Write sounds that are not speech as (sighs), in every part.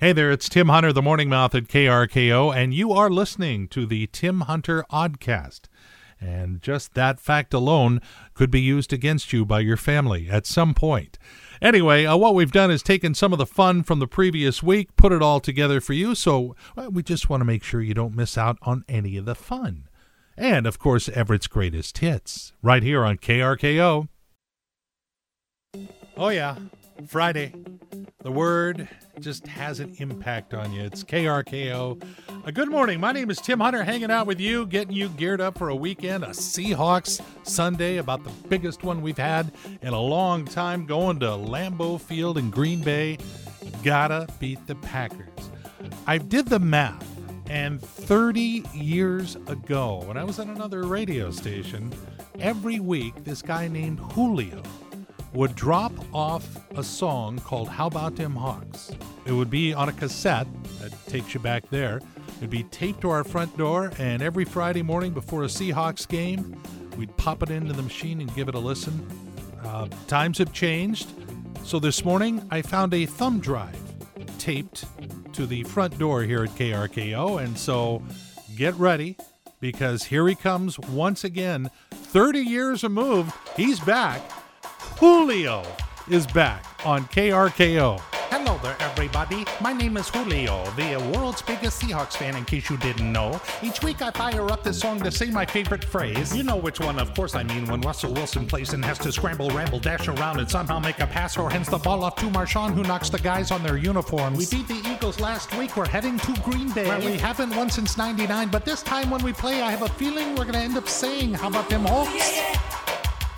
Hey there, it's Tim Hunter, the Morning Mouth at KRKO, and you are listening to the Tim Hunter Oddcast. And just that fact alone could be used against you by your family at some point. Anyway, uh, what we've done is taken some of the fun from the previous week, put it all together for you, so well, we just want to make sure you don't miss out on any of the fun. And, of course, Everett's greatest hits, right here on KRKO. Oh, yeah, Friday. The word just has an impact on you. It's KRKO. Good morning. My name is Tim Hunter, hanging out with you, getting you geared up for a weekend, a Seahawks Sunday, about the biggest one we've had in a long time, going to Lambeau Field in Green Bay. Gotta beat the Packers. I did the math, and 30 years ago, when I was at another radio station, every week this guy named Julio would drop off a song called How About Them Hawks. It would be on a cassette that takes you back there. It'd be taped to our front door, and every Friday morning before a Seahawks game, we'd pop it into the machine and give it a listen. Uh, times have changed, so this morning I found a thumb drive taped to the front door here at KRKO, and so get ready because here he comes once again. 30 years removed, he's back Julio is back on KRKO. Hello there, everybody. My name is Julio, the world's biggest Seahawks fan, in case you didn't know. Each week I fire up this song to say my favorite phrase. You know which one, of course, I mean when Russell Wilson plays and has to scramble, ramble, dash around, and somehow make a pass or hands the ball off to Marshawn, who knocks the guys on their uniforms. We beat the Eagles last week. We're heading to Green Bay. Well, we haven't won since 99, but this time when we play, I have a feeling we're going to end up saying, How about them Hawks?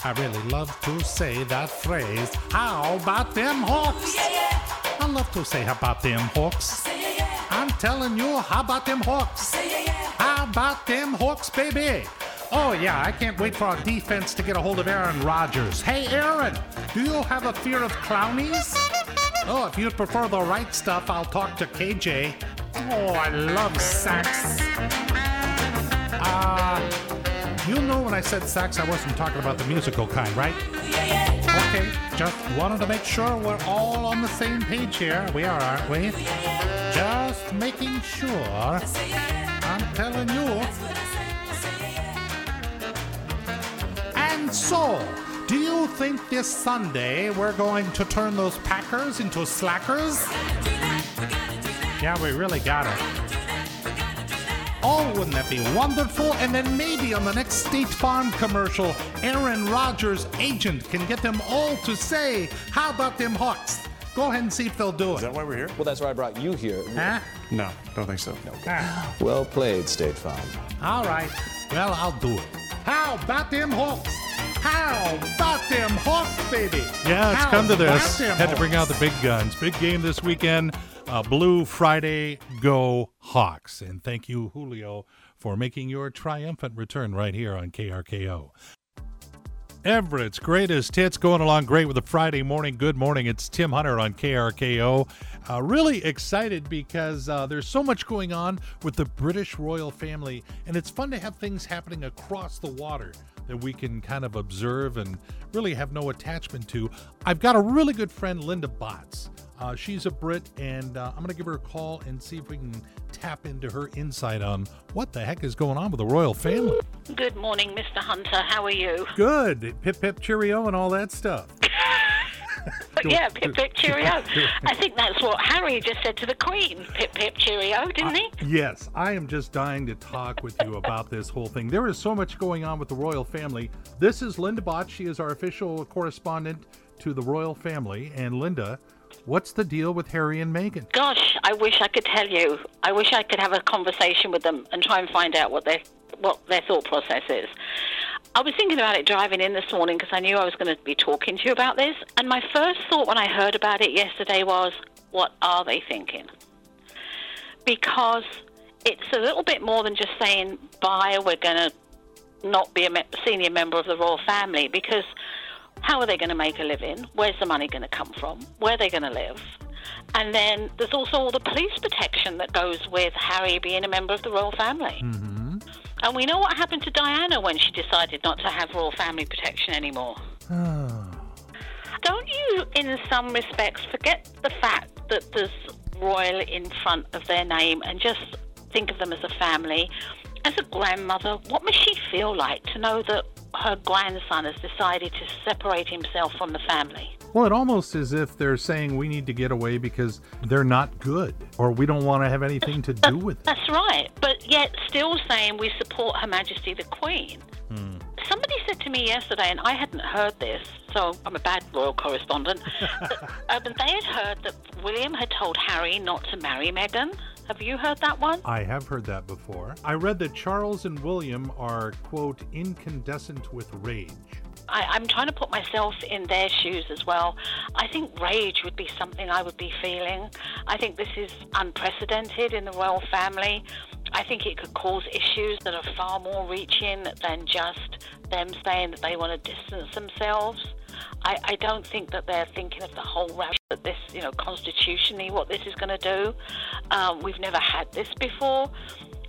I really love to say that phrase. How about them Hawks? Yeah, yeah. I love to say, how about them Hawks? Yeah, yeah. I'm telling you, how about them Hawks? How about them Hawks, baby? Oh, yeah, I can't wait for our defense to get a hold of Aaron Rodgers. Hey, Aaron, do you have a fear of Clowneys? Oh, if you'd prefer the right stuff, I'll talk to KJ. Oh, I love sax. Uh, you know when I said sax, I wasn't talking about the musical kind, right? Okay, just wanted to make sure we're all on the same page here. We are, aren't we? Just making sure. I'm telling you. And so, do you think this Sunday we're going to turn those Packers into slackers? Yeah, we really got it. Oh, wouldn't that be wonderful? And then maybe on the next State Farm commercial, Aaron Rodgers' agent can get them all to say, How about them Hawks? Go ahead and see if they'll do it. Is that why we're here? Well, that's why I brought you here. Huh? No, don't think so. No. Ah. Well played, State Farm. All right. Well, I'll do it. How about them Hawks? How about them Hawks, baby? Yeah, it's How come to this. Had to bring out the big guns. Big game this weekend uh, Blue Friday Go Hawks. And thank you, Julio, for making your triumphant return right here on KRKO. Everett's greatest hits going along great with a Friday morning. Good morning. It's Tim Hunter on KRKO. Uh, really excited because uh, there's so much going on with the British royal family, and it's fun to have things happening across the water that we can kind of observe and really have no attachment to. I've got a really good friend, Linda Botts. Uh, she's a Brit, and uh, I'm going to give her a call and see if we can tap into her insight on what the heck is going on with the royal family. Good morning, Mr. Hunter. How are you? Good. Pip, pip, cheerio, and all that stuff. Yeah, pip pip cheerio. (laughs) I think that's what Harry just said to the Queen. Pip pip cheerio, didn't he? Yes, I am just dying to talk with you about this whole thing. There is so much going on with the royal family. This is Linda Bott. She is our official correspondent to the royal family. And Linda, What's the deal with Harry and Meghan? Gosh, I wish I could tell you. I wish I could have a conversation with them and try and find out what their what their thought process is. I was thinking about it driving in this morning because I knew I was going to be talking to you about this. And my first thought when I heard about it yesterday was, what are they thinking? Because it's a little bit more than just saying, bye, we're going to not be a senior member of the royal family. Because how are they going to make a living? Where's the money going to come from? Where are they going to live? And then there's also all the police protection that goes with Harry being a member of the royal family. Mm-hmm. And we know what happened to Diana when she decided not to have royal family protection anymore. Oh. (sighs) Don't you, in some respects, forget the fact that there's royal in front of their name and just think of them as a family. As a grandmother, what must she feel like to know that her grandson has decided to separate himself from the family? Well, it almost as if they're saying we need to get away because they're not good or we don't want to have anything to do with it. That's right, but yet still saying we support Her Majesty the Queen. Hmm. Somebody said to me yesterday, and I hadn't heard this, so I'm a bad royal correspondent, (laughs) but, but they had heard that William had told Harry not to marry Meghan. Have you heard that one? I have heard that before. I read that Charles and William are, quote, incandescent with rage. I, I'm trying to put myself in their shoes as well. I think rage would be something I would be feeling. I think this is unprecedented in the royal family. I think it could cause issues that are far more reaching than just them saying that they want to distance themselves. I, I don't think that they're thinking of the whole route that this, you know, constitutionally, what this is going to do. Um, we've never had this before.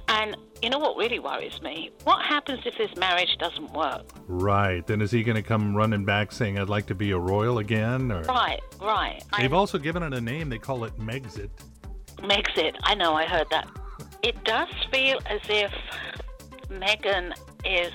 And you know what really worries me? What happens if this marriage doesn't work? Right. Then is he going to come running back saying, I'd like to be a royal again? Or Right, right. They've I, also given it a name. They call it Megxit. makes it. I know, I heard that. It does feel as if Meghan is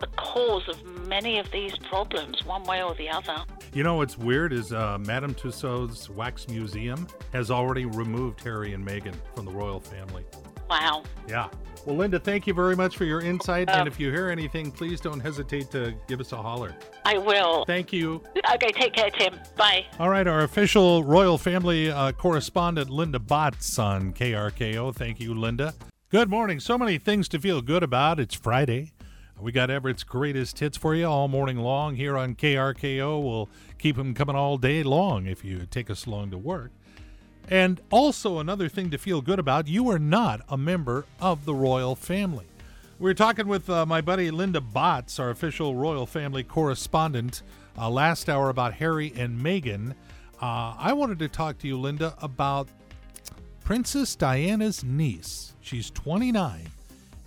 the cause of many of these problems, one way or the other. You know what's weird is uh, Madame Tussauds Wax Museum has already removed Harry and Meghan from the royal family. Wow. Yeah. Well, Linda, thank you very much for your insight. and Um, if you hear anything, please don't hesitate to give us a holler. I will. Thank you. Okay, take care, Tim. Bye. All right, our official royal family uh, correspondent, Linda Botts on KRKO. Thank you, Linda. Good morning. So many things to feel good about. It's Friday. We got Everett's greatest hits for you all morning long here on KRKO. We'll keep them coming all day long if you take us along to work. And also, another thing to feel good about you are not a member of the royal family. We were talking with uh, my buddy Linda Botts, our official royal family correspondent, uh, last hour about Harry and Meghan. Uh, I wanted to talk to you, Linda, about Princess Diana's niece. She's 29,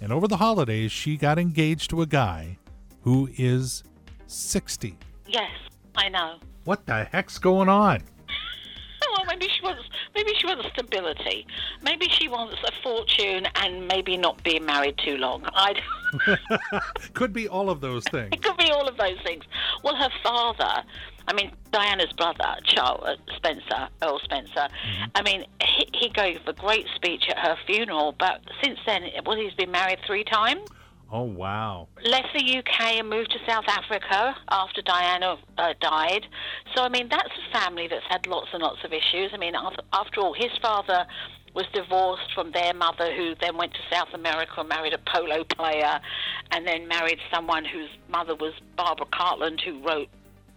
and over the holidays, she got engaged to a guy who is 60. Yes, I know. What the heck's going on? (laughs) Well, maybe she wants maybe she wants stability. Maybe she wants a fortune and maybe not being married too long. I (laughs) Could be all of those things. it could be all of those things. Well, her father, I mean Diana's brother, Charles uh, Spencer, Earl Spencer. I mean, he, he gave a great speech at her funeral, but since then, well, he's been married three times. Oh, wow. left the UK and moved to South Africa after Diana uh, died. So, I mean, that's a family that's had lots and lots of issues. I mean, after, after all, his father was divorced from their mother, who then went to South America and married a polo player, and then married someone whose mother was Barbara Cartland, who wrote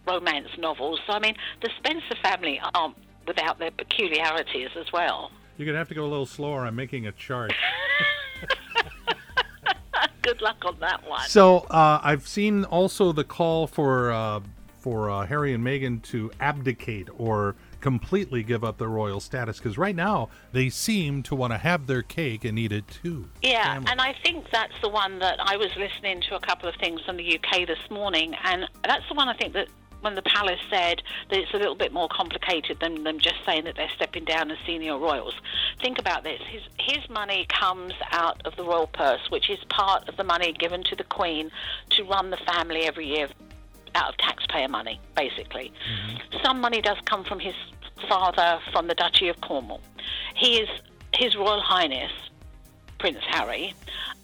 romance novels. So, I mean, the Spencer family aren't without their peculiarities as well. You're going to have to go a little slower. I'm making a chart. (laughs) Luck on that one. So uh, I've seen also the call for uh, for uh, Harry and Meghan to abdicate or completely give up their royal status because right now they seem to want to have their cake and eat it too. Yeah, Family. and I think that's the one that I was listening to a couple of things from the UK this morning, and that's the one I think that when the palace said that it's a little bit more complicated than them just saying that they're stepping down as senior royals. Think about this: his his money comes out of the royal purse, which is part of the money given to the Queen to run the family every year out of taxpayer money, basically. Mm-hmm. Some money does come from his father from the Duchy of Cornwall. He is His Royal Highness Prince Harry.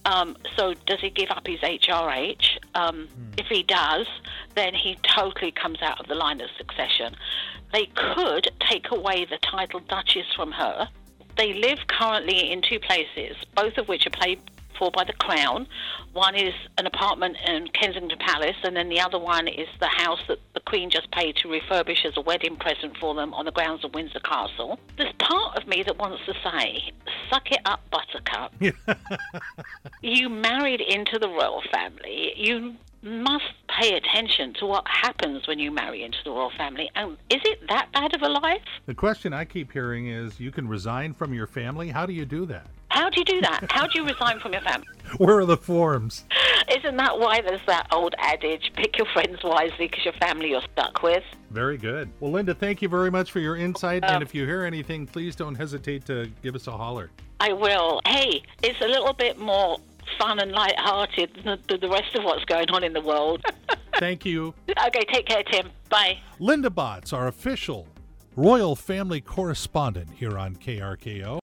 Um, so does he give up his HRH? Um, If he does, then he totally comes out of the line of succession. They could take away the title Duchess from her. They live currently in two places, both of which are paid for by the Crown. One is an apartment in Kensington Palace, and then the other one is the house that the Queen just paid to refurbish as a wedding present for them on the grounds of Windsor Castle. There's part of me that wants to say, suck it up, Buttercup. (laughs) you married into the royal family. You must pay attention to what happens when you marry into the royal family. And is it that bad of a life? The question I keep hearing is you can resign from your family. How do you do that? How do you do that? How do you resign from your family? Where are the forms? Isn't that why there's that old adage, pick your friends wisely because your family you're stuck with? Very good. Well, Linda, thank you very much for your insight. and uh, if you hear anything, please don't hesitate to give us a holler. I will. Hey, it's a little bit more fun and light-hearted than the, the rest of what's going on in the world. (laughs) Thank you. okay, take care, Tim. Bye. Linda Botts, our official royal family correspondent here on KRKO.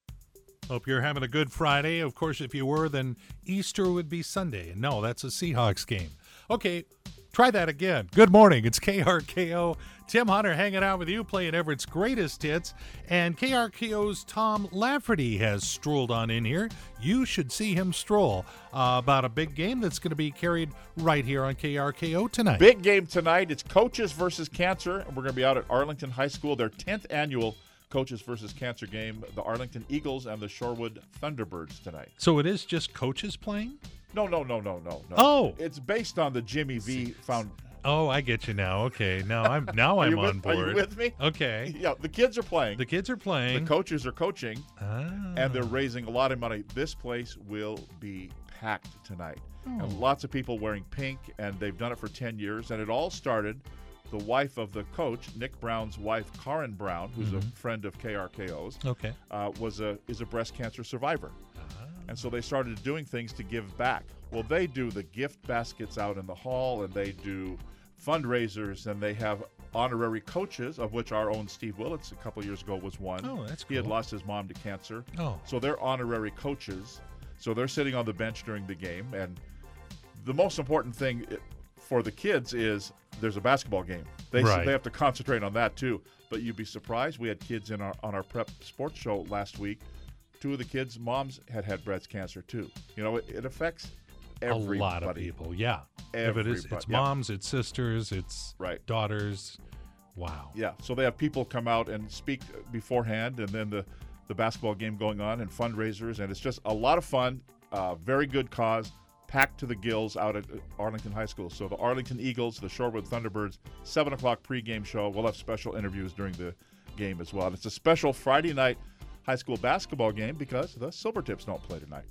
Hope you're having a good Friday. Of course, if you were, then Easter would be Sunday. And no, that's a Seahawks game. Okay, try that again. Good morning. It's KRKO. Tim Hunter hanging out with you, playing Everett's greatest hits. And KRKO's Tom Lafferty has strolled on in here. You should see him stroll uh, about a big game that's going to be carried right here on KRKO tonight. Big game tonight. It's coaches versus cancer. We're going to be out at Arlington High School, their 10th annual coaches versus cancer game. The Arlington Eagles and the Shorewood Thunderbirds tonight. So it is just coaches playing? No, no, no, no, no, no. Oh. it's based on the Jimmy V found. Oh, I get you now. Okay, now I'm now I'm you on with- board. Are you with me? Okay, (laughs) Yeah, the kids are playing. the kids are playing. The coaches are coaching, Ah. and they're raising a lot of money. This place will be packed tonight. Oh. And lots of people wearing pink, and they've done it for 10 years. And it all started. The wife of the coach, Nick Brown's wife, Karen Brown, who's Mm-hmm. a friend of KRKO's, Okay. uh, was a is a breast cancer survivor, Ah. and so they started doing things to give back. Well, they do the gift baskets out in the hall, and they do fundraisers, and they have honorary coaches, of which our own Steve Willits a couple years ago was one. Oh, that's He had lost his mom to cancer, Oh. so they're honorary coaches. So they're sitting on the bench during the game, and the most important thing for the kids is there's a basketball game. They Right. they have to concentrate on that too. But you'd be surprised. We had kids in our on our prep sports show last week. Two of the kids' moms had had breast cancer too. You know, it, it affects everybody. A lot of people. Yeah. If it is, it's Everybody, yeah. moms, it's sisters, it's Right. daughters. Wow. Yeah. So they have people come out and speak beforehand, and then the the basketball game going on and fundraisers, and it's just a lot of fun. Uh, very good cause, packed to the gills out at Arlington High School. So the Arlington Eagles, the Shorewood Thunderbirds, seven o'clock pregame show. We'll have special interviews during the game as well. And it's a special Friday night high school basketball game because the Silvertips don't play tonight.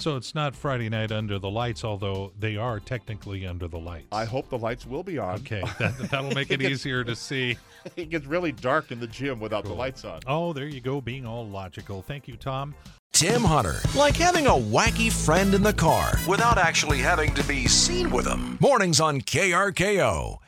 So it's not Friday night under the lights, although they are technically under the lights. I hope the lights will be on. Okay, that, that'll make it (laughs) easier to see. it gets really dark in the gym without the lights on. Oh, there you go, being all logical. Thank you, Tom. Tim Hunter, like having a wacky friend in the car without actually having to be seen with him. Mornings on KRKO.